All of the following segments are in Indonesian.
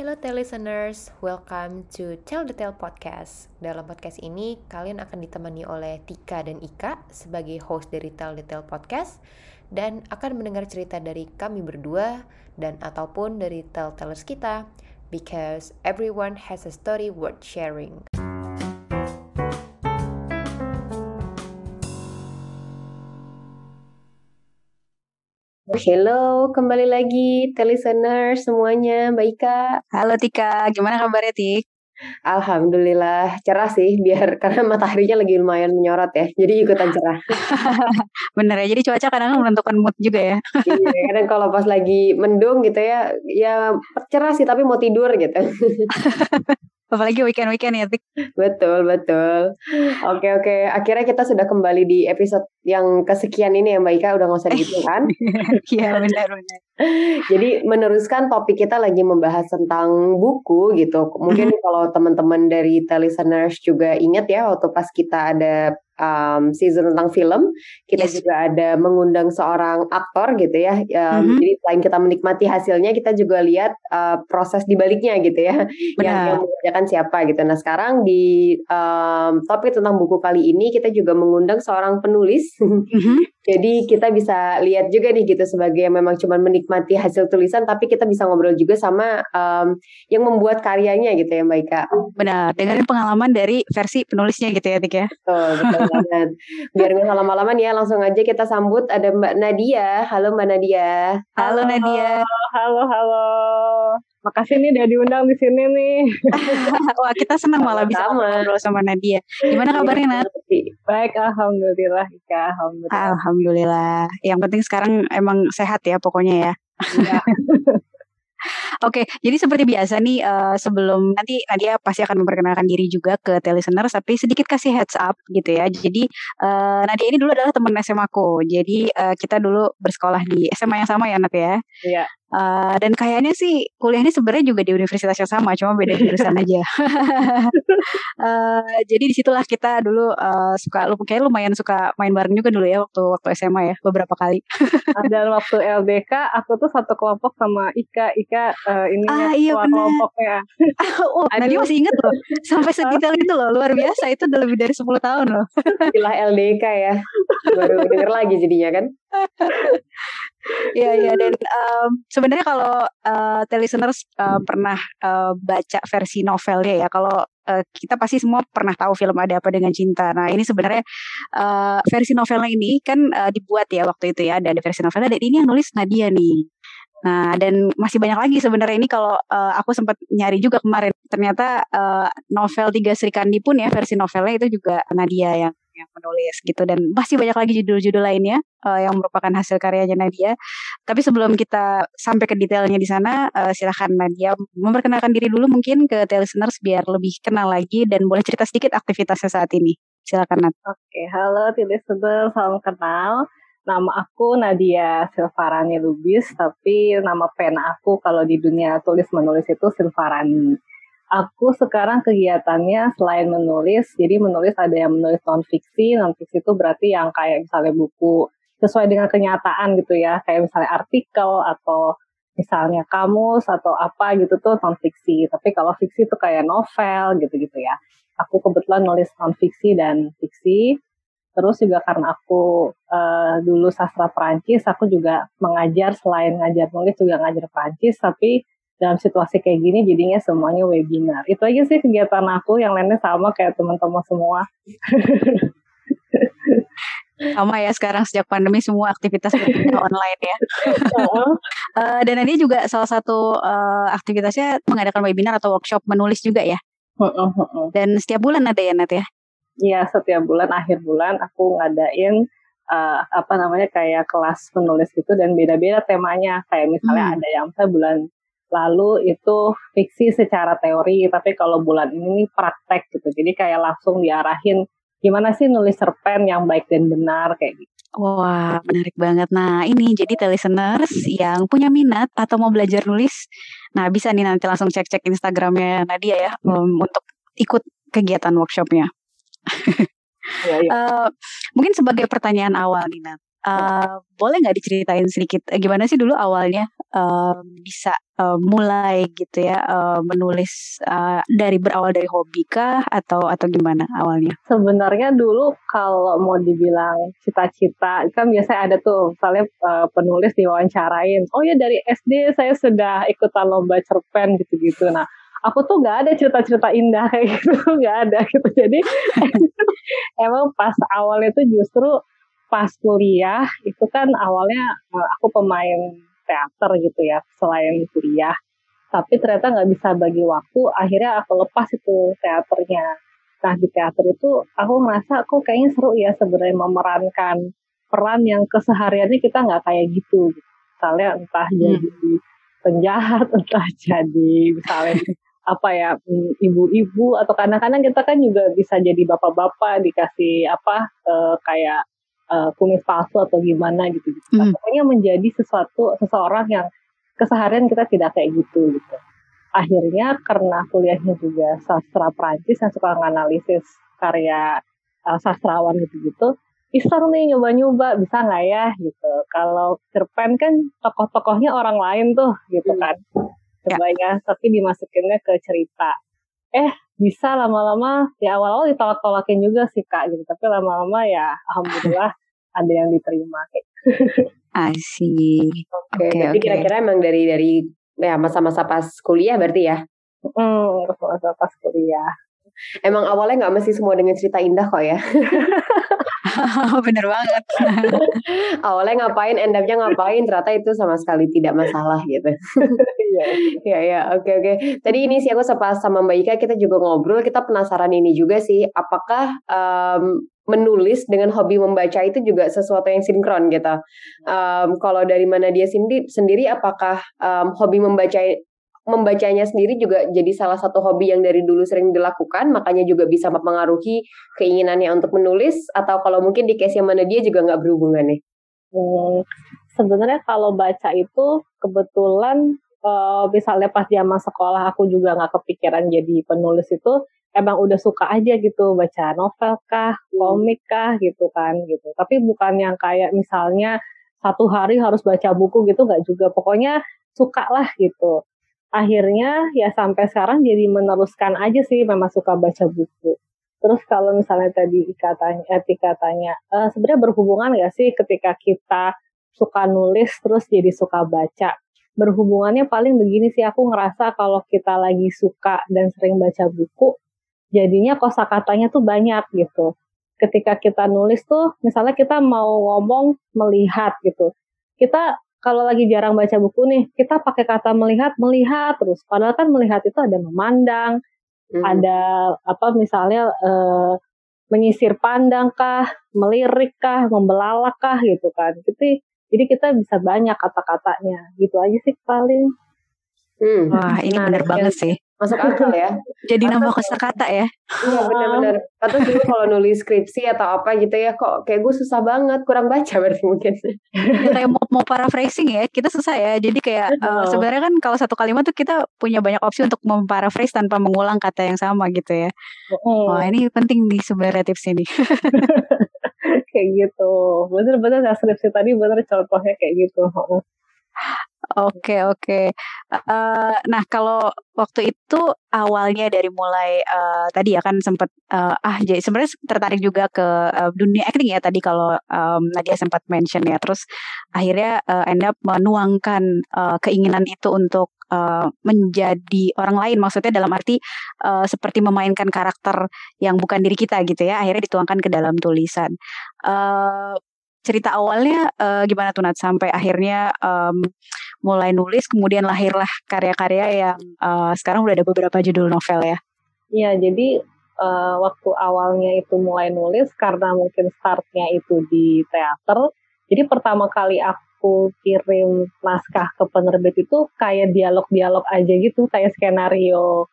Hello listeners, welcome to Tell the Tale Podcast. Dalam podcast ini, kalian akan ditemani oleh Tika dan Ika sebagai host dari Tell the Tale Podcast dan akan mendengar cerita dari kami berdua dan ataupun dari tell-tellers kita because everyone has a story worth sharing. Hello, kembali lagi listener semuanya, Mbak Ika. Halo Tika, gimana kabarnya Tik? Alhamdulillah cerah sih, biar karena mataharinya lagi lumayan menyorot ya, jadi ikutan cerah. Bener ya, jadi cuaca kadang menentukan mood juga ya. iya, kadang kalau pas lagi mendung gitu ya, ya cerah sih tapi mau tidur gitu. Apalagi weekend-weekend ya, Tik. Betul, betul. Oke, oke. Akhirnya kita sudah kembali di episode yang kesekian ini ya Mbak Ika, udah nggak usah gitu kan? Iya, benar-benar. Jadi meneruskan topik kita lagi membahas tentang buku gitu. Mungkin mm-hmm. kalau teman-teman dari listeners juga ingat ya waktu pas kita ada um, season tentang film, kita yes. juga ada mengundang seorang aktor gitu ya. Um, mm-hmm. Jadi selain kita menikmati hasilnya, kita juga lihat uh, proses dibaliknya gitu ya, Benar. yang yang mengerjakan siapa gitu. Nah sekarang di um, topik tentang buku kali ini kita juga mengundang seorang penulis. Mm-hmm. Jadi kita bisa lihat juga nih gitu sebagai yang memang cuma menikmati hasil tulisan, tapi kita bisa ngobrol juga sama um, yang membuat karyanya gitu ya Mbak Ika. Benar, dengerin pengalaman dari versi penulisnya gitu ya Tik ya. Betul, betul banget. Biar nggak lama-lama ya, langsung aja kita sambut ada Mbak Nadia. Halo Mbak Nadia. Halo, halo Nadia. Halo, halo. Makasih nih udah diundang di sini nih. Wah kita senang malah bisa ngobrol sama Nadia. Gimana kabarnya Nat? Baik, alhamdulillah Ika, alhamdulillah. Alhamdulillah. Yang penting sekarang emang sehat ya pokoknya ya. Iya. Oke, jadi seperti biasa nih uh, sebelum nanti Nadia pasti akan memperkenalkan diri juga ke listener, tapi sedikit kasih heads up gitu ya. Jadi uh, Nadia ini dulu adalah teman SMA aku. Jadi uh, kita dulu bersekolah di SMA yang sama ya Nat ya. Iya. Uh, dan kayaknya sih kuliahnya sebenarnya juga di universitas yang sama, cuma beda jurusan aja. uh, jadi di situlah kita dulu uh, suka, lu kayak lumayan suka main bareng juga dulu ya waktu waktu SMA ya beberapa kali. Dan waktu LDK aku tuh satu kelompok sama Ika, Ika uh, ini ah, iya kelompoknya. oh, Nadia masih inget loh, sampai sedetail itu loh, luar biasa itu udah lebih dari 10 tahun loh. Istilah LDK ya, baru denger lagi jadinya kan. Iya iya dan um, sebenarnya kalau uh, listeners uh, pernah uh, baca versi novelnya ya kalau uh, kita pasti semua pernah tahu film ada apa dengan cinta. Nah ini sebenarnya uh, versi novelnya ini kan uh, dibuat ya waktu itu ya ada, ada versi novelnya dan ini yang nulis Nadia nih. Nah, dan masih banyak lagi sebenarnya ini kalau uh, aku sempat nyari juga kemarin. Ternyata uh, novel Tiga Sri Kandi pun ya versi novelnya itu juga Nadia yang yang menulis gitu dan masih banyak lagi judul-judul lainnya uh, yang merupakan hasil karyanya Nadia. Tapi sebelum kita sampai ke detailnya di sana, uh, silahkan Nadia memperkenalkan diri dulu mungkin ke listeners biar lebih kenal lagi dan boleh cerita sedikit aktivitasnya saat ini. Silakan Nat. Oke, halo listener, salam kenal. Nama aku Nadia Silvarani Lubis, tapi nama pena aku kalau di dunia tulis menulis itu Silvarani aku sekarang kegiatannya selain menulis, jadi menulis ada yang menulis non fiksi, non fiksi itu berarti yang kayak misalnya buku sesuai dengan kenyataan gitu ya, kayak misalnya artikel atau misalnya kamus atau apa gitu tuh non fiksi. Tapi kalau fiksi itu kayak novel gitu-gitu ya. Aku kebetulan nulis non fiksi dan fiksi. Terus juga karena aku uh, dulu sastra Perancis, aku juga mengajar selain ngajar nulis juga ngajar Perancis, tapi dalam situasi kayak gini jadinya semuanya webinar. Itu aja sih kegiatan aku, yang lainnya sama kayak teman-teman semua. sama ya sekarang sejak pandemi semua aktivitas online ya. uh, dan ini juga salah satu uh, aktivitasnya mengadakan webinar atau workshop menulis juga ya. Dan setiap bulan ada ya Nat ya? Iya setiap bulan akhir bulan aku ngadain uh, apa namanya kayak kelas penulis gitu dan beda-beda temanya kayak misalnya hmm. ada yang saya bulan lalu itu fiksi secara teori tapi kalau bulan ini praktek gitu jadi kayak langsung diarahin gimana sih nulis cerpen yang baik dan benar kayak gitu Wah, menarik banget. Nah, ini jadi listeners yang punya minat atau mau belajar nulis, nah bisa nih nanti langsung cek-cek Instagramnya Nadia ya um, untuk ikut kegiatan workshopnya. ya, ya. Uh, mungkin sebagai pertanyaan awal nih Nat, Uh, boleh nggak diceritain sedikit uh, gimana sih dulu awalnya uh, bisa uh, mulai gitu ya uh, menulis uh, dari berawal dari hobi kah atau atau gimana awalnya? Sebenarnya dulu kalau mau dibilang cita-cita kan biasanya ada tuh misalnya uh, penulis diwawancarain, oh ya dari SD saya sudah ikutan lomba cerpen gitu-gitu. Nah aku tuh nggak ada cerita-cerita indah kayak gitu nggak ada gitu jadi emang pas awalnya tuh justru pas kuliah itu kan awalnya eh, aku pemain teater gitu ya selain kuliah. Tapi ternyata nggak bisa bagi waktu akhirnya aku lepas itu teaternya. Nah di teater itu aku merasa aku kayaknya seru ya sebenarnya memerankan peran yang kesehariannya kita nggak kayak gitu. Misalnya entah hmm. jadi penjahat entah jadi misalnya apa ya mm, ibu-ibu atau kadang-kadang kita kan juga bisa jadi bapak-bapak dikasih apa uh, kayak uh, kumis palsu atau gimana gitu gitu. Mm. Pokoknya menjadi sesuatu seseorang yang keseharian kita tidak kayak gitu gitu. Akhirnya karena kuliahnya juga sastra Prancis yang suka menganalisis karya uh, sastrawan gitu-gitu, iseng nih nyoba-nyoba bisa nggak ya gitu. Kalau cerpen kan tokoh-tokohnya orang lain tuh gitu kan. Coba ya. ya, tapi dimasukinnya ke cerita. Eh bisa lama-lama ya awal-awal ditolak-tolakin juga sih kak gitu tapi lama-lama ya alhamdulillah ada yang diterima kayak Asik. Oke, okay, okay, jadi okay. kira-kira emang dari dari ya masa-masa pas kuliah berarti ya? Hmm, masa-masa pas kuliah. Emang awalnya nggak mesti semua dengan cerita indah kok ya. Bener banget. awalnya ngapain, endapnya ngapain, ternyata itu sama sekali tidak masalah gitu. Iya, iya, iya, oke, oke. Tadi ini sih aku sepas sama Mbak Ika, kita juga ngobrol, kita penasaran ini juga sih, apakah um, menulis dengan hobi membaca itu juga sesuatu yang sinkron gitu. Um, kalau dari mana dia sendiri, sendiri apakah um, hobi membaca membacanya sendiri juga jadi salah satu hobi yang dari dulu sering dilakukan, makanya juga bisa mempengaruhi keinginannya untuk menulis, atau kalau mungkin di case yang mana dia juga nggak berhubungan nih? Hmm, sebenarnya kalau baca itu kebetulan uh, misalnya pas zaman sekolah aku juga nggak kepikiran jadi penulis itu emang udah suka aja gitu baca novel kah, hmm. komik kah gitu kan gitu. Tapi bukan yang kayak misalnya satu hari harus baca buku gitu nggak juga. Pokoknya suka lah gitu akhirnya ya sampai sekarang jadi meneruskan aja sih memang suka baca buku. Terus kalau misalnya tadi katanya, eh, katanya e, sebenarnya berhubungan gak sih ketika kita suka nulis terus jadi suka baca? Berhubungannya paling begini sih aku ngerasa kalau kita lagi suka dan sering baca buku, jadinya kosakatanya tuh banyak gitu. Ketika kita nulis tuh, misalnya kita mau ngomong melihat gitu, kita kalau lagi jarang baca buku nih, kita pakai kata melihat, melihat terus. Padahal kan melihat itu ada memandang, hmm. ada apa misalnya uh, menyisir pandang kah, melirik kah, membelalak kah gitu kan. Jadi jadi kita bisa banyak kata-katanya. Gitu aja sih paling. Hmm. Wah, ini nah, bener banget sih. Masuk akal ya. Jadi nama kosakata ya. Iya benar-benar. Atau dulu kalau nulis skripsi atau apa gitu ya kok kayak gue susah banget, kurang baca berarti mungkin. ya, kayak mau, mau paraphrasing ya, kita susah ya. Jadi kayak uh, sebenarnya kan kalau satu kalimat tuh kita punya banyak opsi untuk memparaphrase tanpa mengulang kata yang sama gitu ya. Hmm. Wah ini penting nih sebenarnya tips ini. kayak gitu. Bener-bener skripsi tadi bener contohnya kayak gitu. Oke oke. Uh, nah kalau waktu itu awalnya dari mulai uh, tadi ya kan sempat uh, ah jadi sebenarnya tertarik juga ke uh, dunia acting ya tadi kalau um, Nadia sempat mention ya. Terus akhirnya uh, end up menuangkan uh, keinginan itu untuk uh, menjadi orang lain. Maksudnya dalam arti uh, seperti memainkan karakter yang bukan diri kita gitu ya. Akhirnya dituangkan ke dalam tulisan. Uh, cerita awalnya uh, gimana tuh Nat sampai akhirnya um, mulai nulis kemudian lahirlah karya-karya yang uh, sekarang udah ada beberapa judul novel ya. Iya, jadi uh, waktu awalnya itu mulai nulis karena mungkin startnya itu di teater. Jadi pertama kali aku kirim naskah ke penerbit itu kayak dialog-dialog aja gitu, kayak skenario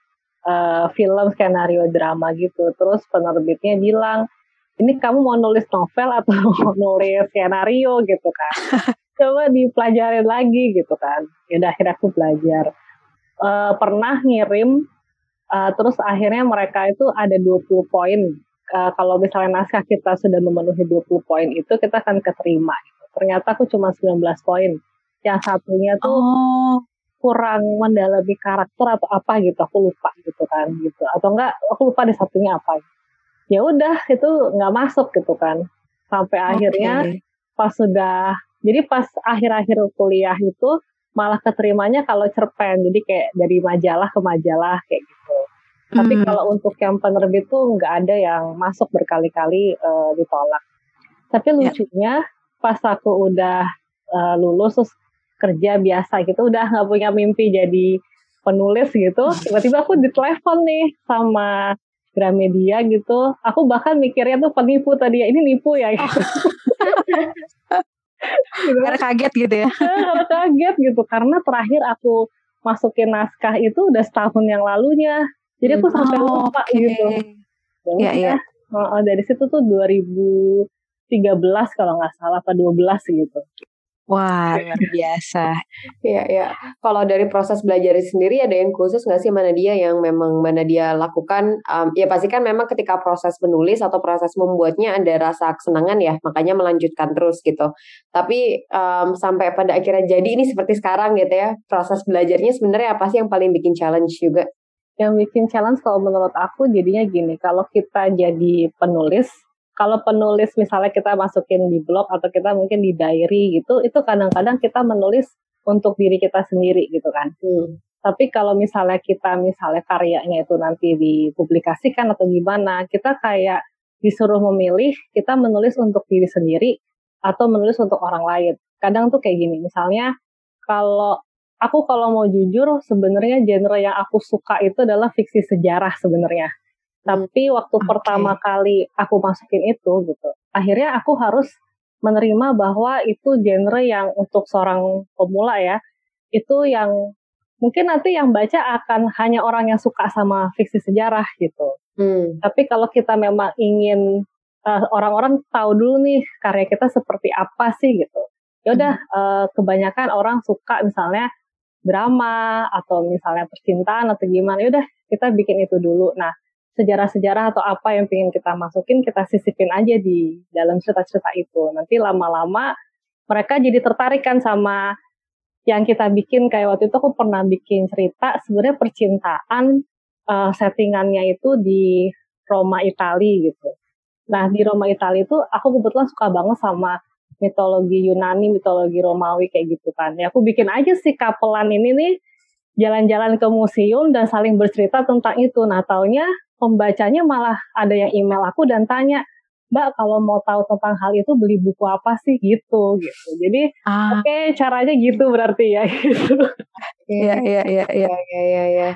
uh, film, skenario drama gitu. Terus penerbitnya bilang, ini kamu mau nulis novel atau mau nulis skenario? gitu kan. Coba dipelajarin lagi gitu kan. Ya udah akhirnya aku belajar. Uh, pernah ngirim uh, terus akhirnya mereka itu ada 20 poin. Uh, kalau misalnya naskah kita sudah memenuhi 20 poin itu kita akan keterima. Ternyata aku cuma 19 poin yang satunya tuh oh. kurang mendalami karakter atau apa gitu aku lupa gitu kan gitu atau enggak aku lupa di satunya apa ya udah itu nggak masuk gitu kan sampai okay. akhirnya pas sudah jadi pas akhir-akhir kuliah itu malah keterimanya kalau cerpen jadi kayak dari majalah ke majalah kayak gitu tapi hmm. kalau untuk yang penerbit tuh nggak ada yang masuk berkali-kali uh, ditolak tapi ya. lucunya yeah. Pas aku udah uh, lulus terus kerja biasa gitu udah nggak punya mimpi jadi penulis gitu tiba-tiba aku ditelepon nih sama Gramedia gitu aku bahkan mikirnya tuh penipu tadi ya ini nipu ya gitu. gitu. karena kaget gitu ya karena kaget gitu karena terakhir aku masukin naskah itu udah setahun yang lalunya jadi aku sampai oh, lupa okay. gitu ya, ya. Oh, dari situ tuh 2013 kalau nggak salah apa 12 gitu Wah, luar biasa. Iya, iya. Kalau dari proses belajar sendiri ada yang khusus nggak sih mana dia yang memang mana dia lakukan? Um, ya pasti kan memang ketika proses menulis atau proses membuatnya ada rasa kesenangan ya, makanya melanjutkan terus gitu. Tapi um, sampai pada akhirnya jadi ini seperti sekarang gitu ya, proses belajarnya sebenarnya apa sih yang paling bikin challenge juga? Yang bikin challenge kalau menurut aku jadinya gini, kalau kita jadi penulis, kalau penulis misalnya kita masukin di blog atau kita mungkin di diary gitu, itu kadang-kadang kita menulis untuk diri kita sendiri gitu kan. Hmm. Tapi kalau misalnya kita misalnya karyanya itu nanti dipublikasikan atau gimana, kita kayak disuruh memilih kita menulis untuk diri sendiri atau menulis untuk orang lain. Kadang tuh kayak gini, misalnya kalau aku kalau mau jujur sebenarnya genre yang aku suka itu adalah fiksi sejarah sebenarnya. Tapi waktu okay. pertama kali aku masukin itu gitu, akhirnya aku harus menerima bahwa itu genre yang untuk seorang pemula ya, itu yang mungkin nanti yang baca akan hanya orang yang suka sama fiksi sejarah gitu. Hmm. Tapi kalau kita memang ingin uh, orang-orang tahu dulu nih karya kita seperti apa sih gitu. Ya udah hmm. uh, kebanyakan orang suka misalnya drama atau misalnya percintaan atau gimana. Ya udah kita bikin itu dulu. Nah, sejarah-sejarah atau apa yang ingin kita masukin kita sisipin aja di dalam cerita-cerita itu. Nanti lama-lama mereka jadi tertarik kan sama yang kita bikin kayak waktu itu aku pernah bikin cerita sebenarnya percintaan uh, settingannya itu di Roma Italia gitu. Nah di Roma Italia itu aku kebetulan suka banget sama mitologi Yunani, mitologi Romawi kayak gitu kan. Ya aku bikin aja sih kapelan ini nih jalan-jalan ke museum dan saling bercerita tentang itu. Nah taunya pembacanya malah ada yang email aku dan tanya, Mbak kalau mau tahu tentang hal itu beli buku apa sih gitu gitu. Jadi ah. oke okay, caranya gitu berarti ya gitu. Iya iya iya iya iya iya. Ya.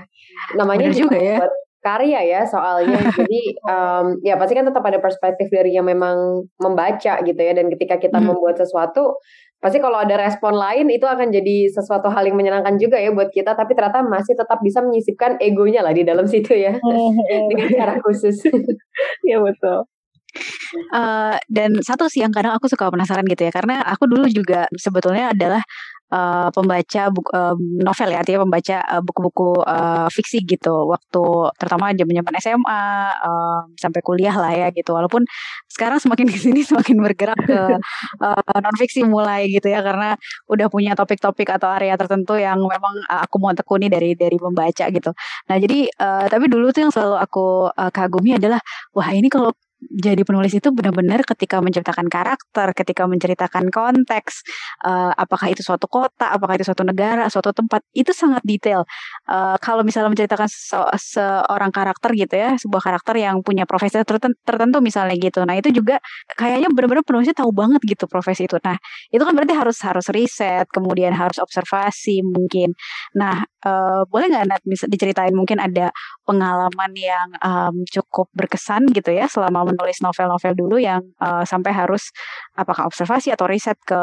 Namanya juga, juga ya. Buat karya ya soalnya. Jadi um, ya pasti kan tetap ada perspektif dari yang memang membaca gitu ya dan ketika kita hmm. membuat sesuatu pasti kalau ada respon lain itu akan jadi sesuatu hal yang menyenangkan juga ya buat kita tapi ternyata masih tetap bisa menyisipkan egonya lah di dalam situ ya. Dengan cara khusus. Ya betul. Uh, dan satu sih yang kadang aku suka penasaran gitu ya karena aku dulu juga sebetulnya adalah uh, pembaca buku, uh, novel ya, artinya pembaca uh, buku-buku uh, fiksi gitu. Waktu terutama zaman-zaman SMA uh, sampai kuliah lah ya gitu. Walaupun sekarang semakin di sini semakin bergerak ke uh, non fiksi mulai gitu ya karena udah punya topik-topik atau area tertentu yang memang aku mau tekuni dari dari membaca gitu. Nah, jadi uh, tapi dulu tuh yang selalu aku uh, kagumi adalah wah ini kalau jadi penulis itu benar-benar ketika menceritakan karakter, ketika menceritakan konteks, uh, apakah itu suatu kota, apakah itu suatu negara, suatu tempat, itu sangat detail. Uh, kalau misalnya menceritakan se seorang karakter gitu ya, sebuah karakter yang punya profesi tertentu, misalnya gitu. Nah, itu juga kayaknya benar-benar penulisnya tahu banget gitu profesi itu. Nah, itu kan berarti harus harus riset, kemudian harus observasi mungkin. Nah, uh, boleh nggak Nat diceritain mungkin ada pengalaman yang um, cukup berkesan gitu ya selama menulis novel-novel dulu yang uh, sampai harus apakah observasi atau riset ke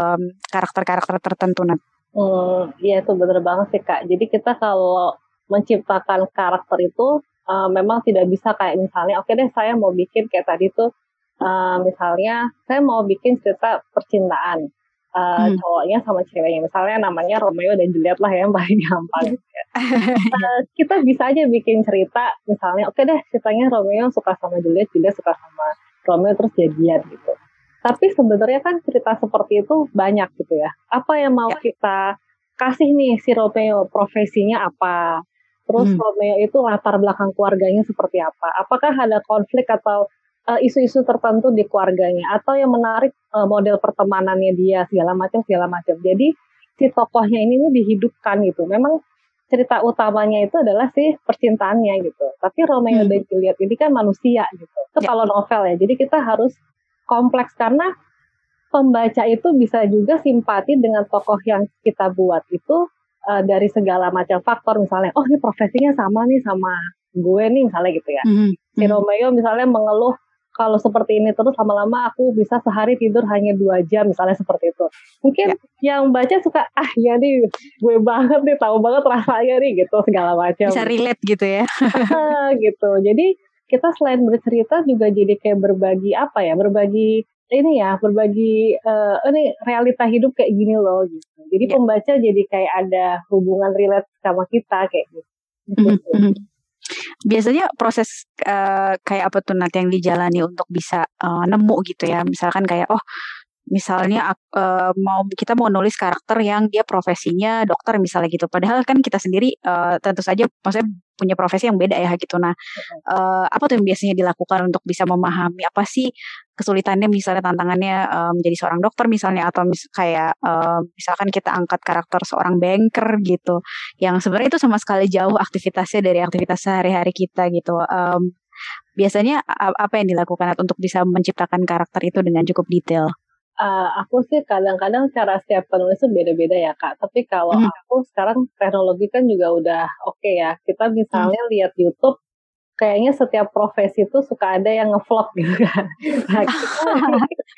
karakter-karakter tertentu nanti? Hmm, iya itu benar banget sih kak. Jadi kita kalau menciptakan karakter itu uh, memang tidak bisa kayak misalnya, oke okay deh saya mau bikin kayak tadi tuh, uh, misalnya saya mau bikin cerita percintaan uh, hmm. cowoknya sama ceweknya. Misalnya namanya Romeo dan Juliet lah ya yang paling gampang. uh, kita bisa aja bikin cerita, misalnya oke okay deh ceritanya Romeo suka sama Juliet, Juliet suka sama Romeo terus jadian gitu. Tapi sebenarnya kan cerita seperti itu banyak gitu ya. Apa yang mau ya. kita kasih nih si Romeo profesinya apa? Terus hmm. Romeo itu latar belakang keluarganya seperti apa? Apakah ada konflik atau uh, isu-isu tertentu di keluarganya atau yang menarik uh, model pertemanannya dia segala macam segala macam. Jadi si tokohnya ini nih dihidupkan gitu. Memang cerita utamanya itu adalah si percintaannya gitu. Tapi Romeo hmm. dan Juliet ini kan manusia gitu. Itu ya. kalau novel ya. Jadi kita harus kompleks karena pembaca itu bisa juga simpati dengan tokoh yang kita buat itu uh, dari segala macam faktor misalnya oh ini profesinya sama nih sama gue nih misalnya gitu ya mm-hmm. si hmm. Romeo misalnya mengeluh kalau seperti ini terus lama-lama aku bisa sehari tidur hanya dua jam misalnya seperti itu mungkin ya. yang baca suka ah ya nih gue banget nih tahu banget rasanya nih gitu segala macam bisa relate gitu ya gitu jadi kita selain bercerita juga jadi kayak berbagi apa ya berbagi ini ya berbagi uh, ini realita hidup kayak gini loh gitu jadi yeah. pembaca jadi kayak ada hubungan relate sama kita kayak gitu, mm-hmm. Biasanya proses uh, kayak apa tuh nanti yang dijalani untuk bisa uh, nemu gitu ya? Misalkan kayak oh misalnya uh, mau kita mau nulis karakter yang dia profesinya dokter misalnya gitu. Padahal kan kita sendiri uh, tentu saja maksudnya punya profesi yang beda ya gitu. Nah uh, apa tuh yang biasanya dilakukan untuk bisa memahami apa sih kesulitannya misalnya tantangannya uh, menjadi seorang dokter misalnya atau mis kayak uh, misalkan kita angkat karakter seorang banker gitu yang sebenarnya itu sama sekali jauh aktivitasnya dari aktivitas sehari-hari kita gitu. Um, biasanya apa yang dilakukan untuk bisa menciptakan karakter itu dengan cukup detail uh, aku sih kadang-kadang cara setiap penulis itu beda-beda ya kak. Tapi kalau hmm. aku sekarang teknologi kan juga udah oke okay ya. Kita misalnya hmm. lihat YouTube, kayaknya setiap profesi itu suka ada yang ngevlog gitu kan. Nah,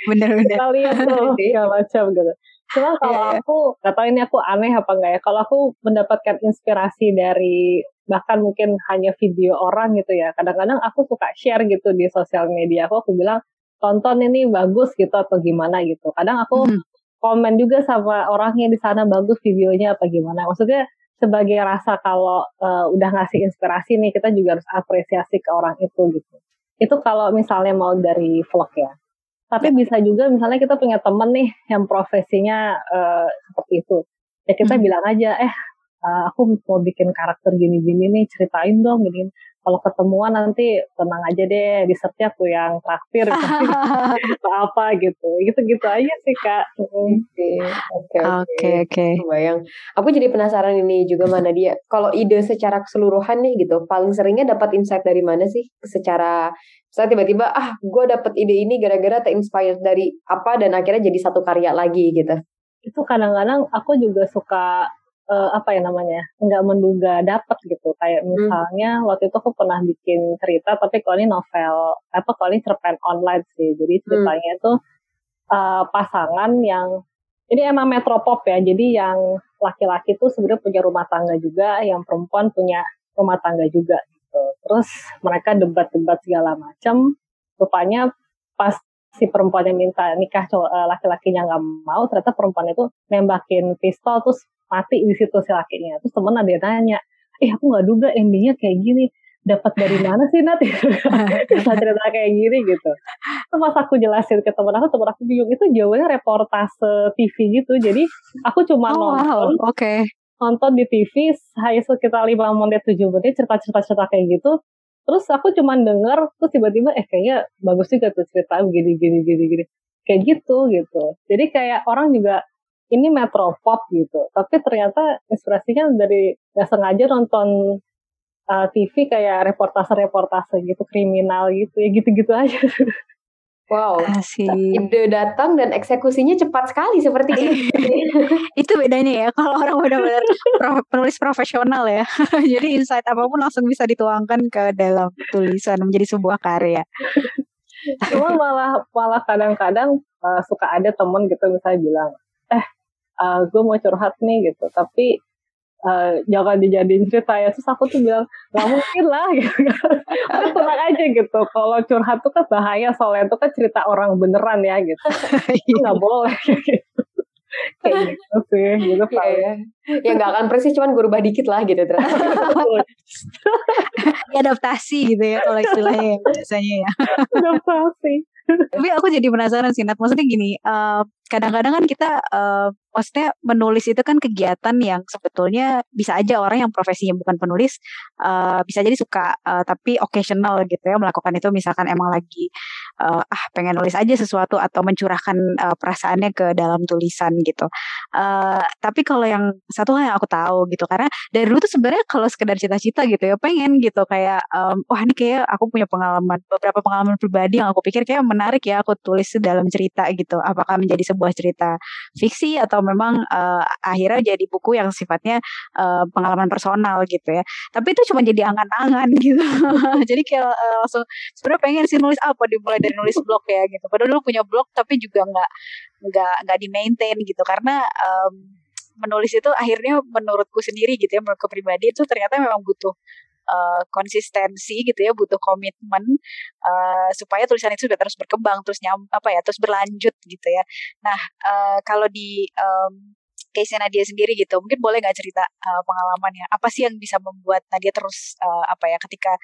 bener-bener. kita lihat tuh segala macam gitu. Cuma kalau yeah, iya. aku, gak tahu ini aku aneh apa enggak ya. Kalau aku mendapatkan inspirasi dari bahkan mungkin hanya video orang gitu ya. Kadang-kadang aku suka share gitu di sosial media aku. Aku bilang tonton ini bagus gitu atau gimana gitu. Kadang aku hmm. komen juga sama orangnya di sana bagus videonya apa gimana. Maksudnya sebagai rasa kalau uh, udah ngasih inspirasi nih kita juga harus apresiasi ke orang itu gitu. Itu kalau misalnya mau dari vlog ya. Tapi ya. bisa juga misalnya kita punya temen nih yang profesinya uh, seperti itu. Ya kita hmm. bilang aja, eh uh, aku mau bikin karakter gini-gini nih, ceritain dong gini kalau ketemuan nanti tenang aja deh dessertnya aku yang traktir atau apa gitu. Gitu-gitu aja sih kak. Oke oke oke. Oke bayang aku jadi penasaran ini juga mana dia kalau ide secara keseluruhan nih gitu paling seringnya dapat insight dari mana sih? Secara saya tiba-tiba ah gue dapet ide ini gara-gara terinspire dari apa dan akhirnya jadi satu karya lagi gitu. Itu kadang-kadang aku juga suka uh, apa ya namanya nggak menduga dapat gitu kayak hmm. misalnya hmm. waktu itu aku pernah bikin cerita tapi kalau ini novel apa kalau ini cerpen online sih jadi hmm. ceritanya itu uh, pasangan yang ini emang metropop ya jadi yang laki-laki tuh sebenarnya punya rumah tangga juga yang perempuan punya rumah tangga juga gitu terus mereka debat-debat segala macam rupanya pas si perempuan yang minta nikah uh, laki-lakinya nggak mau ternyata perempuan itu nembakin pistol terus mati di situ si lakinya terus temen ada yang nanya eh aku nggak duga endingnya kayak gini. Dapat dari mana sih Nat? Bisa cerita kayak gini gitu. Terus pas aku jelasin ke temen aku temen aku bingung. Itu jawabannya reportase TV gitu. Jadi aku cuma oh, nonton wow. okay. nonton di TV hanya sekitar lima menit tujuh menit cerita-cerita cerita kayak gitu. Terus aku cuma denger terus tiba-tiba eh kayaknya bagus juga tuh cerita gini gini gini gini. Kayak gitu gitu. Jadi kayak orang juga ini metropop gitu. Tapi ternyata inspirasinya dari nggak sengaja nonton uh, TV kayak reportase-reportase gitu kriminal gitu ya gitu-gitu aja. Wow, Asik. ide datang dan eksekusinya cepat sekali seperti ini. itu bedanya ya, kalau orang benar-benar pro, penulis profesional ya. Jadi insight apa pun langsung bisa dituangkan ke dalam tulisan menjadi sebuah karya. Cuma malah malah kadang-kadang uh, suka ada temen gitu misalnya bilang, eh uh, eh, gue mau curhat nih gitu. Tapi uh, jangan dijadiin cerita ya. Terus aku tuh bilang nggak mungkin lah gitu kan. Tenang aja gitu. Kalau curhat tuh kan bahaya soalnya itu kan cerita orang beneran ya gitu. Nggak boleh. Gitu kayak gitu sih gitu ya, ya. ya nggak akan persis cuman gue rubah dikit lah gitu terus. Adaptasi gitu ya kalau istilahnya biasanya ya. Adaptasi. Tapi aku jadi penasaran sih, Nat. Maksudnya gini, uh, kadang-kadang kan kita uh, maksudnya menulis itu kan kegiatan yang sebetulnya bisa aja orang yang profesinya bukan penulis uh, bisa jadi suka uh, tapi occasional gitu ya melakukan itu misalkan emang lagi uh, ah pengen nulis aja sesuatu atau mencurahkan uh, perasaannya ke dalam tulisan gitu. Uh, tapi kalau yang satu hal yang aku tahu gitu karena dari dulu tuh sebenarnya kalau sekedar cita-cita gitu ya pengen gitu kayak um, wah ini kayak aku punya pengalaman beberapa pengalaman pribadi yang aku pikir kayak menarik ya aku tulis dalam cerita gitu. Apakah menjadi sebuah cerita fiksi atau memang uh, akhirnya jadi buku yang sifatnya uh, pengalaman personal gitu ya. Tapi itu cuma jadi angan-angan gitu. jadi kayak uh, langsung sebenarnya pengen sih nulis apa dimulai dari nulis blog ya gitu. Padahal dulu punya blog tapi juga nggak nggak nggak di maintain gitu karena um, menulis itu akhirnya menurutku sendiri gitu ya menurut pribadi itu ternyata memang butuh uh, konsistensi gitu ya butuh komitmen uh, supaya tulisan itu sudah terus berkembang terus nyam apa ya terus berlanjut gitu ya nah uh, kalau di um, case Nadia sendiri gitu. Mungkin boleh nggak cerita uh, pengalamannya? Apa sih yang bisa membuat Nadia terus uh, apa ya ketika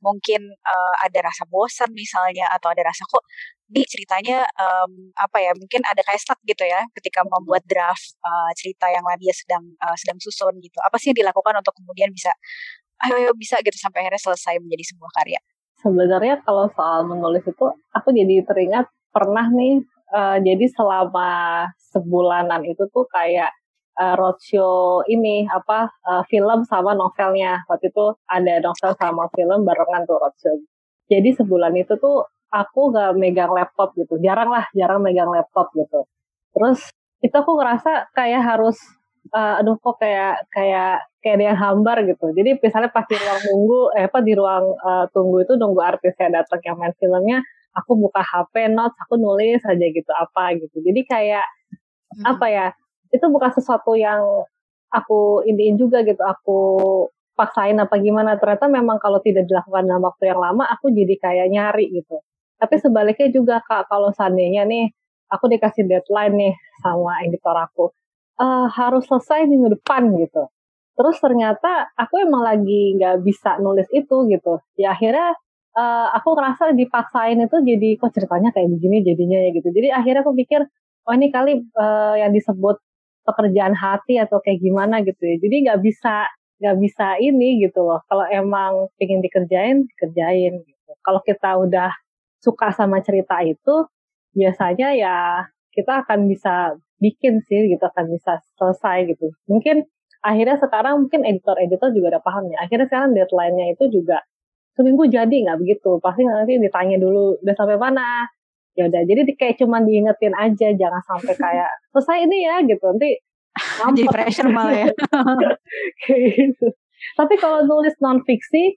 mungkin uh, ada rasa bosan misalnya atau ada rasa kok di ceritanya um, apa ya mungkin ada kayak stuck gitu ya ketika membuat draft uh, cerita yang Nadia sedang uh, sedang susun gitu. Apa sih yang dilakukan untuk kemudian bisa ayo ayo bisa gitu sampai akhirnya selesai menjadi sebuah karya? Sebenarnya kalau soal menulis itu aku jadi teringat pernah nih uh, jadi selama sebulanan itu tuh kayak uh, roadshow ini apa uh, film sama novelnya. Waktu itu ada novel sama film barengan tuh roadshow. Jadi sebulan itu tuh aku gak megang laptop gitu. Jarang lah jarang megang laptop gitu. Terus itu aku ngerasa kayak harus uh, aduh kok kayak kayak kayak dia hambar gitu. Jadi misalnya pas di ruang tunggu, eh apa di ruang uh, tunggu itu nunggu artisnya datang yang main filmnya, aku buka HP notes, aku nulis aja gitu apa gitu. Jadi kayak hmm. apa ya? Itu bukan sesuatu yang aku indiin juga gitu. Aku paksain apa gimana. Ternyata memang kalau tidak dilakukan dalam waktu yang lama, aku jadi kayak nyari gitu. Tapi sebaliknya juga kak, kalau seandainya nih aku dikasih deadline nih sama editor aku uh, harus selesai minggu depan gitu. Terus ternyata aku emang lagi nggak bisa nulis itu gitu. Ya akhirnya uh, aku ngerasa dipaksain itu jadi kok ceritanya kayak begini jadinya ya gitu. Jadi akhirnya aku pikir oh ini kali uh, yang disebut pekerjaan hati atau kayak gimana gitu ya. Jadi nggak bisa nggak bisa ini gitu loh. Kalau emang pengen dikerjain, dikerjain gitu. Kalau kita udah suka sama cerita itu, biasanya ya kita akan bisa bikin sih gitu akan bisa selesai gitu. Mungkin akhirnya sekarang mungkin editor-editor juga udah paham ya. Akhirnya sekarang deadline-nya itu juga seminggu jadi nggak begitu. Pasti nanti ditanya dulu udah sampai mana. Ya udah, jadi kayak cuman diingetin aja, jangan sampai kayak selesai ini ya gitu. Nanti jadi pressure malah ya. kayak gitu. Tapi kalau nulis non fiksi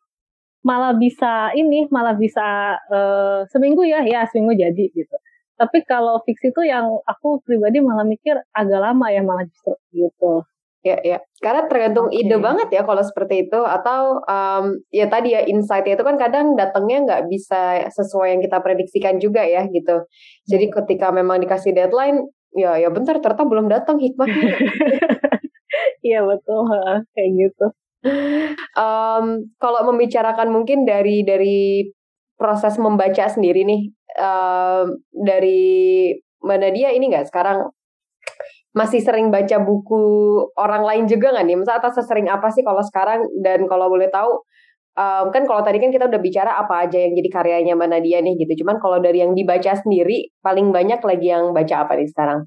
malah bisa ini, malah bisa uh, seminggu ya, ya seminggu jadi gitu. Tapi kalau fiksi itu yang aku pribadi malah mikir agak lama ya malah justru gitu. Ya, ya. Karena tergantung okay. ide banget ya kalau seperti itu atau um, ya tadi ya insight itu kan kadang datangnya nggak bisa sesuai yang kita prediksikan juga ya gitu. Jadi hmm. ketika memang dikasih deadline, ya ya bentar ternyata belum datang hikmahnya. Iya betul kayak gitu. Um, kalau membicarakan mungkin dari dari proses membaca sendiri nih uh, dari mana dia ini nggak sekarang masih sering baca buku orang lain juga nggak nih? Misalnya atau sesering apa sih kalau sekarang dan kalau boleh tahu um, kan kalau tadi kan kita udah bicara apa aja yang jadi karyanya mana dia nih gitu. Cuman kalau dari yang dibaca sendiri paling banyak lagi yang baca apa nih sekarang?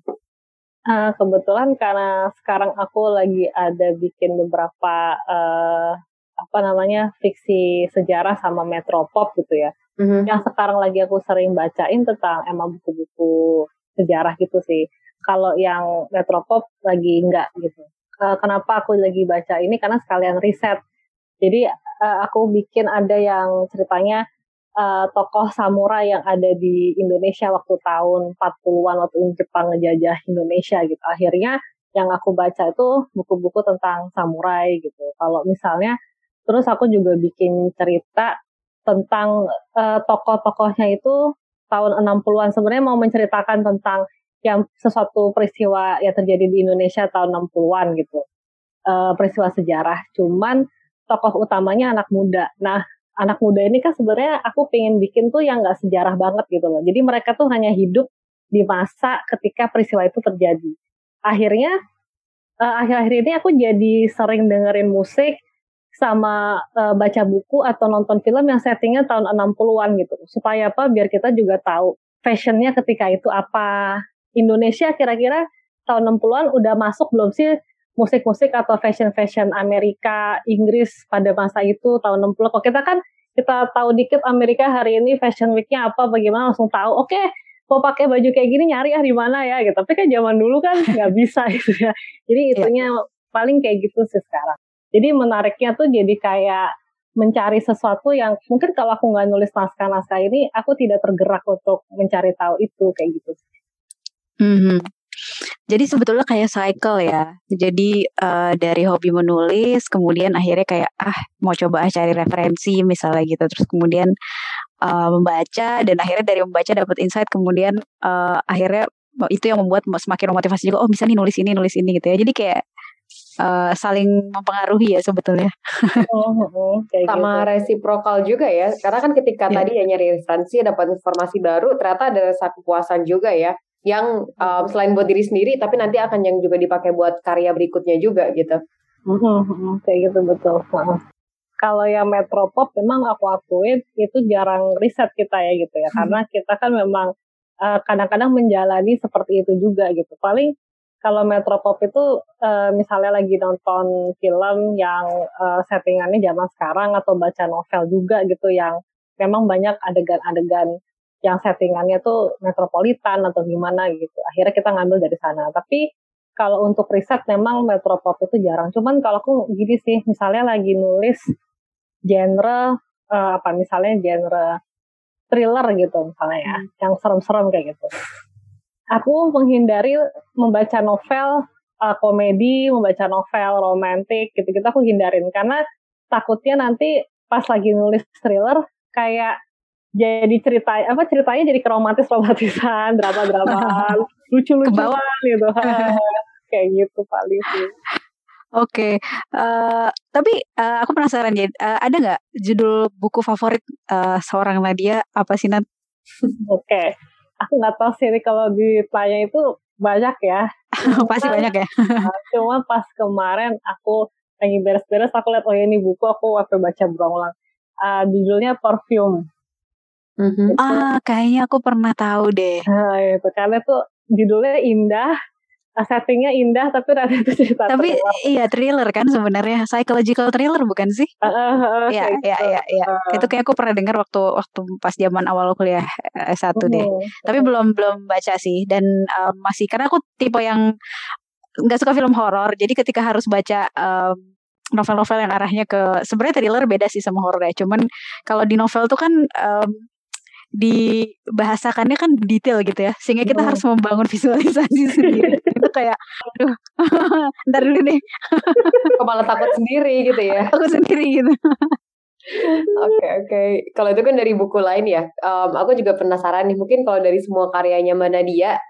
Uh, kebetulan karena sekarang aku lagi ada bikin beberapa uh, apa namanya fiksi sejarah sama metropop gitu ya. Mm-hmm. Yang sekarang lagi aku sering bacain tentang emang buku-buku sejarah gitu sih. Kalau yang metropop lagi enggak gitu. Uh, kenapa aku lagi baca ini? Karena sekalian riset. Jadi uh, aku bikin ada yang ceritanya uh, tokoh samurai yang ada di Indonesia waktu tahun 40-an waktu Jepang ngejajah Indonesia gitu. Akhirnya yang aku baca itu buku-buku tentang samurai gitu. Kalau misalnya terus aku juga bikin cerita tentang uh, tokoh-tokohnya itu tahun 60-an sebenarnya mau menceritakan tentang yang sesuatu peristiwa yang terjadi di Indonesia tahun 60-an gitu. Uh, peristiwa sejarah. Cuman tokoh utamanya anak muda. Nah, anak muda ini kan sebenarnya aku pengen bikin tuh yang nggak sejarah banget gitu loh. Jadi mereka tuh hanya hidup di masa ketika peristiwa itu terjadi. Akhirnya uh, akhir-akhir ini aku jadi sering dengerin musik sama uh, baca buku atau nonton film yang settingnya tahun 60-an gitu. Supaya apa? Biar kita juga tahu fashionnya ketika itu apa. Indonesia kira-kira tahun 60-an udah masuk belum sih musik-musik atau fashion-fashion Amerika, Inggris pada masa itu tahun 60. Kok kita kan kita tahu dikit Amerika hari ini fashion week-nya apa, bagaimana langsung tahu. Oke, okay, mau pakai baju kayak gini nyari ah di mana ya gitu. Tapi kan zaman dulu kan nggak bisa gitu ya. Jadi iya. itunya yeah. paling kayak gitu sih sekarang. Jadi menariknya tuh jadi kayak mencari sesuatu yang mungkin kalau aku nggak nulis naskah-naskah ini, aku tidak tergerak untuk mencari tahu itu kayak gitu. Mm -hmm. Jadi sebetulnya kayak cycle ya. Jadi uh, dari hobi menulis, kemudian akhirnya kayak ah mau coba ah cari referensi misalnya gitu, terus kemudian uh, membaca dan akhirnya dari membaca dapat insight, kemudian uh, akhirnya itu yang membuat semakin memotivasi juga. Oh bisa nih nulis ini, nulis ini gitu ya. Jadi kayak uh, saling mempengaruhi ya sebetulnya. Oh, oh, Sama gitu. resiprokal juga ya, karena kan ketika yeah. tadi ya nyari referensi, dapat informasi baru, ternyata ada rasa kepuasan juga ya yang um, selain buat diri sendiri tapi nanti akan yang juga dipakai buat karya berikutnya juga gitu. Mm-hmm, kayak gitu betul. Kalau yang metropop memang aku akuin itu jarang riset kita ya gitu ya hmm. karena kita kan memang uh, kadang-kadang menjalani seperti itu juga gitu. Paling kalau metropop itu uh, misalnya lagi nonton film yang uh, settingannya zaman sekarang atau baca novel juga gitu yang memang banyak adegan-adegan yang settingannya tuh metropolitan atau gimana gitu. Akhirnya kita ngambil dari sana. Tapi kalau untuk riset memang metropop itu jarang. Cuman kalau aku gini sih, misalnya lagi nulis genre uh, apa misalnya genre thriller gitu misalnya ya, hmm. yang serem-serem kayak gitu. Aku menghindari membaca novel uh, komedi, membaca novel romantik gitu-gitu aku hindarin karena takutnya nanti pas lagi nulis thriller kayak jadi cerita apa ceritanya jadi keromantis romantisan drama drama lucu lucuan gitu kayak gitu paling sih Oke, okay. uh, eh, tapi uh, aku penasaran ya, uh, ada nggak judul buku favorit uh, seorang Nadia apa sih Nat? Oke, okay. aku nggak tahu sih kalau ditanya itu banyak ya. Pasti banyak ya. cuma pas kemarin aku lagi beres-beres, aku lihat oh ini buku aku waktu baca berulang. Uh, judulnya Perfume Mm-hmm. Ah, kayaknya aku pernah tahu deh. Nah, itu karena tuh judulnya indah, ah, settingnya indah, tapi ternyata itu cerita Tapi thriller. iya thriller kan sebenarnya, psychological thriller bukan sih? Iya, iya, iya, iya. Itu kayak aku pernah dengar waktu waktu pas zaman awal kuliah S1 uh, deh. Tapi belum belum baca sih dan um, masih karena aku tipe yang nggak suka film horor, jadi ketika harus baca um, novel-novel yang arahnya ke sebenarnya thriller beda sih sama horor ya. Cuman kalau di novel tuh kan um, dibahasakannya kan detail gitu ya. Sehingga kita harus membangun visualisasi sendiri. Itu kayak aduh ntar dulu nih kepala takut sendiri gitu ya? Takut sendiri gitu. Oke okay, oke, okay. kalau itu kan dari buku lain ya. Um, aku juga penasaran nih, mungkin kalau dari semua karyanya Mbak Nadia,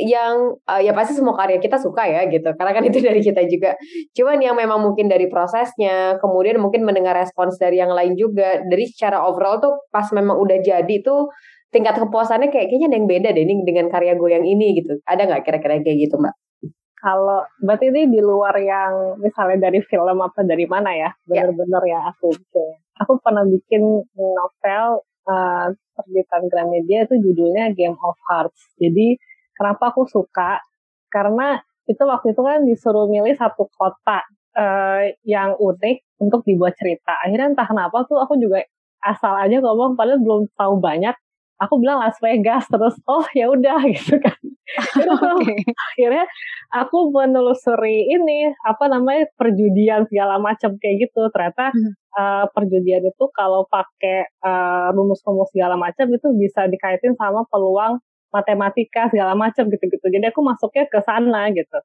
yang uh, ya pasti semua karya kita suka ya gitu. Karena kan itu dari kita juga. Cuman yang memang mungkin dari prosesnya kemudian mungkin mendengar respons dari yang lain juga dari secara overall tuh pas memang udah jadi tuh tingkat kepuasannya kayak kayaknya ada yang beda deh nih dengan karya gue yang ini gitu. Ada nggak kira-kira kayak gitu mbak? Kalau berarti ini di luar yang misalnya dari film apa dari mana ya, ya. bener-bener ya, ya aku aku pernah bikin novel uh, terbitan Gramedia itu judulnya Game of Hearts. Jadi Kenapa aku suka? Karena itu waktu itu kan disuruh milih satu kota uh, yang unik untuk dibuat cerita. Akhirnya entah kenapa tuh aku juga asal aja ngomong padahal belum tahu banyak. Aku bilang Las Vegas terus oh ya udah gitu kan. okay. Akhirnya aku menelusuri ini apa namanya perjudian segala macam kayak gitu. Ternyata hmm. uh, perjudian itu kalau pakai uh, rumus-rumus segala macam itu bisa dikaitin sama peluang matematika segala macam gitu-gitu. Jadi aku masuknya ke sana gitu.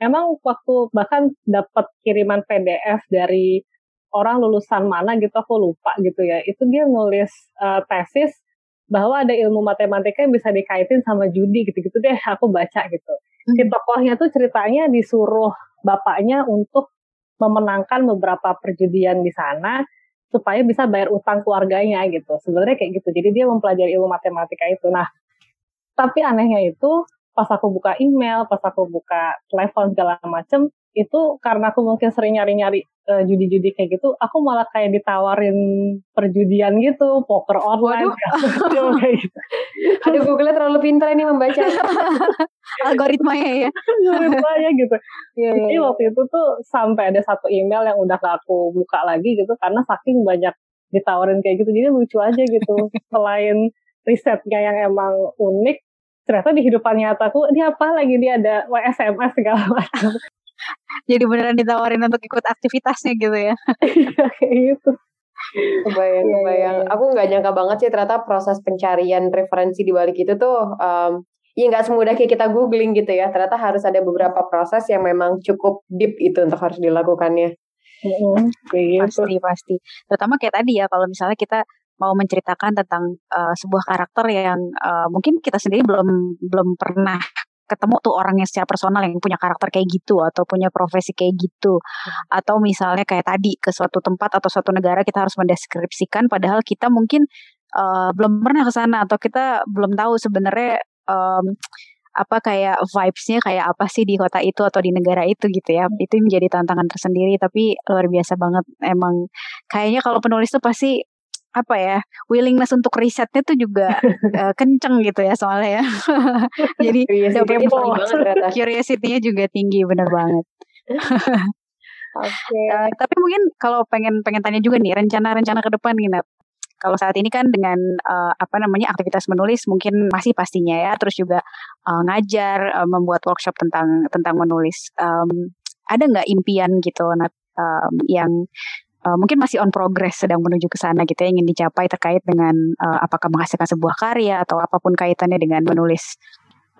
Emang waktu bahkan dapat kiriman PDF dari orang lulusan mana gitu aku lupa gitu ya. Itu dia nulis uh, tesis bahwa ada ilmu matematika yang bisa dikaitin sama judi gitu-gitu deh aku baca gitu. Hmm. Si tokohnya tuh ceritanya disuruh bapaknya untuk memenangkan beberapa perjudian di sana supaya bisa bayar utang keluarganya gitu. Sebenarnya kayak gitu. Jadi dia mempelajari ilmu matematika itu. Nah, tapi anehnya itu pas aku buka email, pas aku buka telepon segala macem, itu karena aku mungkin sering nyari-nyari uh, judi-judi kayak gitu, aku malah kayak ditawarin perjudian gitu, poker online, Waduh. kayak gitu. Aduh, Google terlalu pintar ini membaca algoritmanya ya. Algoritmanya gitu. Yeah, Jadi yeah. waktu itu tuh sampai ada satu email yang udah gak aku buka lagi gitu, karena saking banyak ditawarin kayak gitu, jadi lucu aja gitu. Selain risetnya yang emang unik, ternyata di kehidupan nyataku dia apa lagi? Dia ada WSMS segala macam. Jadi beneran ditawarin untuk ikut aktivitasnya gitu ya? Iya, kayak gitu. Kebayang yeah, kebayang. yeah, yeah. aku nggak nyangka banget sih ternyata proses pencarian referensi di balik itu tuh um, ya nggak semudah kayak kita googling gitu ya. Ternyata harus ada beberapa proses yang memang cukup deep itu untuk harus dilakukannya. Mm-hmm. Pasti pasti. Terutama kayak tadi ya kalau misalnya kita mau menceritakan tentang uh, sebuah karakter yang uh, mungkin kita sendiri belum belum pernah ketemu tuh orang yang secara personal yang punya karakter kayak gitu atau punya profesi kayak gitu. Hmm. atau misalnya kayak tadi ke suatu tempat atau suatu negara kita harus mendeskripsikan padahal kita mungkin uh, belum pernah ke sana atau kita belum tahu sebenarnya um, apa kayak vibesnya kayak apa sih di kota itu atau di negara itu gitu ya. Itu menjadi tantangan tersendiri tapi luar biasa banget. Emang kayaknya kalau penulis tuh pasti apa ya willingness untuk risetnya tuh juga uh, kenceng gitu ya soalnya ya jadi curiosity-nya juga tinggi bener banget Oke. Okay. Uh, eh, tapi mungkin kalau pengen pengen tanya juga nih rencana-rencana ke depan nih Nat. Kalau saat ini kan dengan uh, apa namanya aktivitas menulis mungkin masih pastinya ya, terus juga uh, ngajar, uh, membuat workshop tentang tentang menulis. Um, ada nggak impian gitu Nat um, yang uh, mungkin masih on progress sedang menuju ke sana gitu ya, ingin dicapai terkait dengan uh, apakah menghasilkan sebuah karya atau apa pun kaitannya dengan menulis.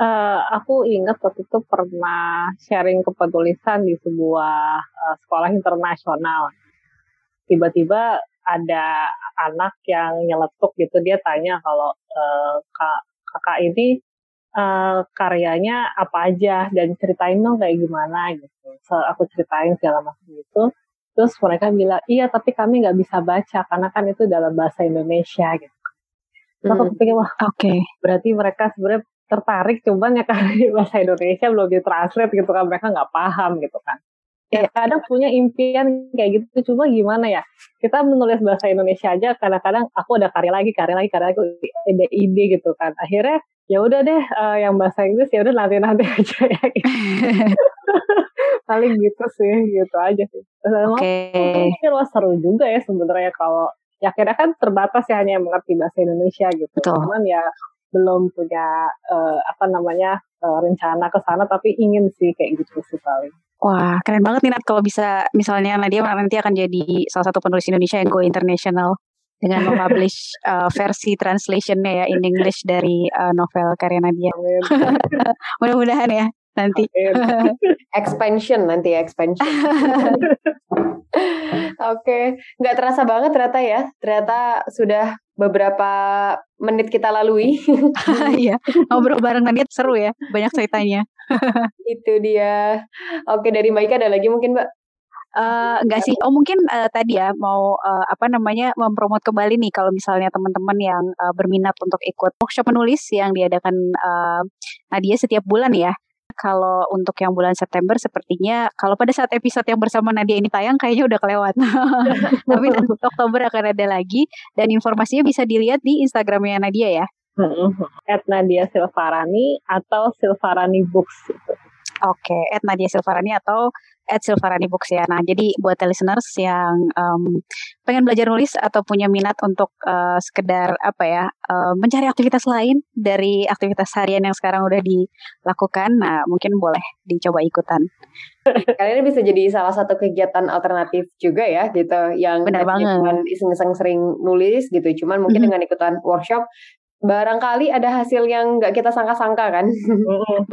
Uh, aku ingat waktu itu pernah sharing kepenulisan di sebuah uh, sekolah internasional. Tiba-tiba ada anak yang nyeletuk gitu, dia tanya kalau uh, kak kakak ini uh, karyanya apa aja dan ceritain dong kayak gimana gitu. So, aku ceritain segala macam itu Terus mereka bilang, iya tapi kami nggak bisa baca karena kan itu dalam bahasa Indonesia gitu. Terus aku hmm. pikir, wah oke. Okay. Berarti mereka sebenarnya tertarik cuman ya karena bahasa Indonesia belum ditranslate gitu kan mereka nggak paham gitu kan. Ya kadang punya impian kayak gitu cuma gimana ya kita menulis bahasa Indonesia aja kadang-kadang aku ada karya lagi karya lagi karya lagi ide-ide gitu kan akhirnya ya udah deh uh, yang bahasa Inggris ya udah nanti nanti aja ya gitu. paling gitu sih gitu aja sih Oke. Okay. Seru juga ya sebenarnya kalau ya kira kan terbatas ya hanya yang mengerti bahasa Indonesia gitu Betul. cuman ya belum punya uh, apa namanya uh, rencana ke sana tapi ingin sih kayak gitu sih paling Wah, keren banget nih Nat kalau bisa misalnya Nadia nanti akan jadi salah satu penulis Indonesia yang go international dengan mempublish uh, versi translationnya ya in English dari uh, novel karya Nadia. Mudah-mudahan ya nanti. expansion nanti expansion. Oke, okay. nggak terasa banget ternyata ya. Ternyata sudah beberapa menit kita lalui. Iya, ngobrol bareng Nadia seru ya, banyak ceritanya. Itu dia. Oke, dari Mbak Ika ada lagi mungkin Mbak? Uh, enggak sih. Oh mungkin uh, tadi ya mau uh, apa namanya mempromot kembali nih kalau misalnya teman-teman yang uh, berminat untuk ikut workshop menulis yang diadakan uh, Nadia setiap bulan ya. Kalau untuk yang bulan September sepertinya kalau pada saat episode yang bersama Nadia ini tayang kayaknya udah kelewat. Tapi nanti Oktober akan ada lagi dan informasinya bisa dilihat di Instagramnya Nadia ya. At Nadia Silvarani atau Silvarani Books. Oke, okay, at Nadia Silvarani atau at Silvarani Books ya. Nah, jadi buat listeners yang um, pengen belajar nulis atau punya minat untuk uh, sekedar apa ya, uh, mencari aktivitas lain dari aktivitas harian yang sekarang udah dilakukan, nah mungkin boleh dicoba ikutan. Kalian bisa jadi salah satu kegiatan alternatif juga ya gitu, yang benar banget. iseng-iseng sering nulis gitu, cuman mungkin mm -hmm. dengan ikutan workshop barangkali ada hasil yang nggak kita sangka-sangka kan.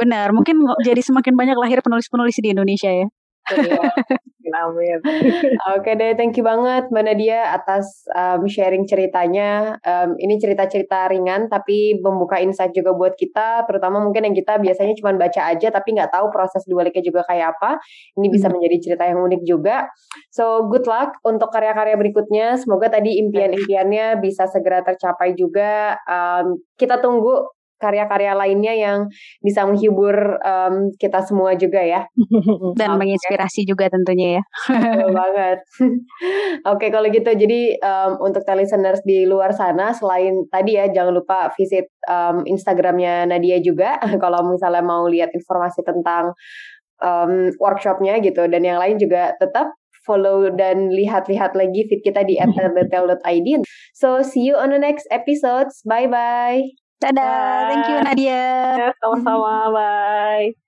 Benar, mungkin jadi semakin banyak lahir penulis-penulis di Indonesia ya. Amin amin. Oke deh thank you banget mbak Nadia atas um, sharing ceritanya. Um, ini cerita-cerita ringan tapi membuka insight juga buat kita terutama mungkin yang kita biasanya cuma baca aja tapi nggak tahu proses dibaliknya juga kayak apa. Ini bisa hmm. menjadi cerita yang unik juga. So good luck untuk karya-karya berikutnya. Semoga tadi impian-impiannya bisa segera tercapai juga. Um, kita tunggu karya-karya lainnya yang bisa menghibur um, kita semua juga ya. Dan okay. menginspirasi juga tentunya ya. Betul banget. Oke okay, kalau gitu jadi um, untuk listeners di luar sana selain tadi ya jangan lupa visit um, Instagramnya Nadia juga kalau misalnya mau lihat informasi tentang um, workshopnya gitu dan yang lain juga tetap follow dan lihat-lihat lagi feed kita di @detail.id. So see you on the next episodes. Bye bye. Dadah, thank you Nadia. Sama-sama, bye.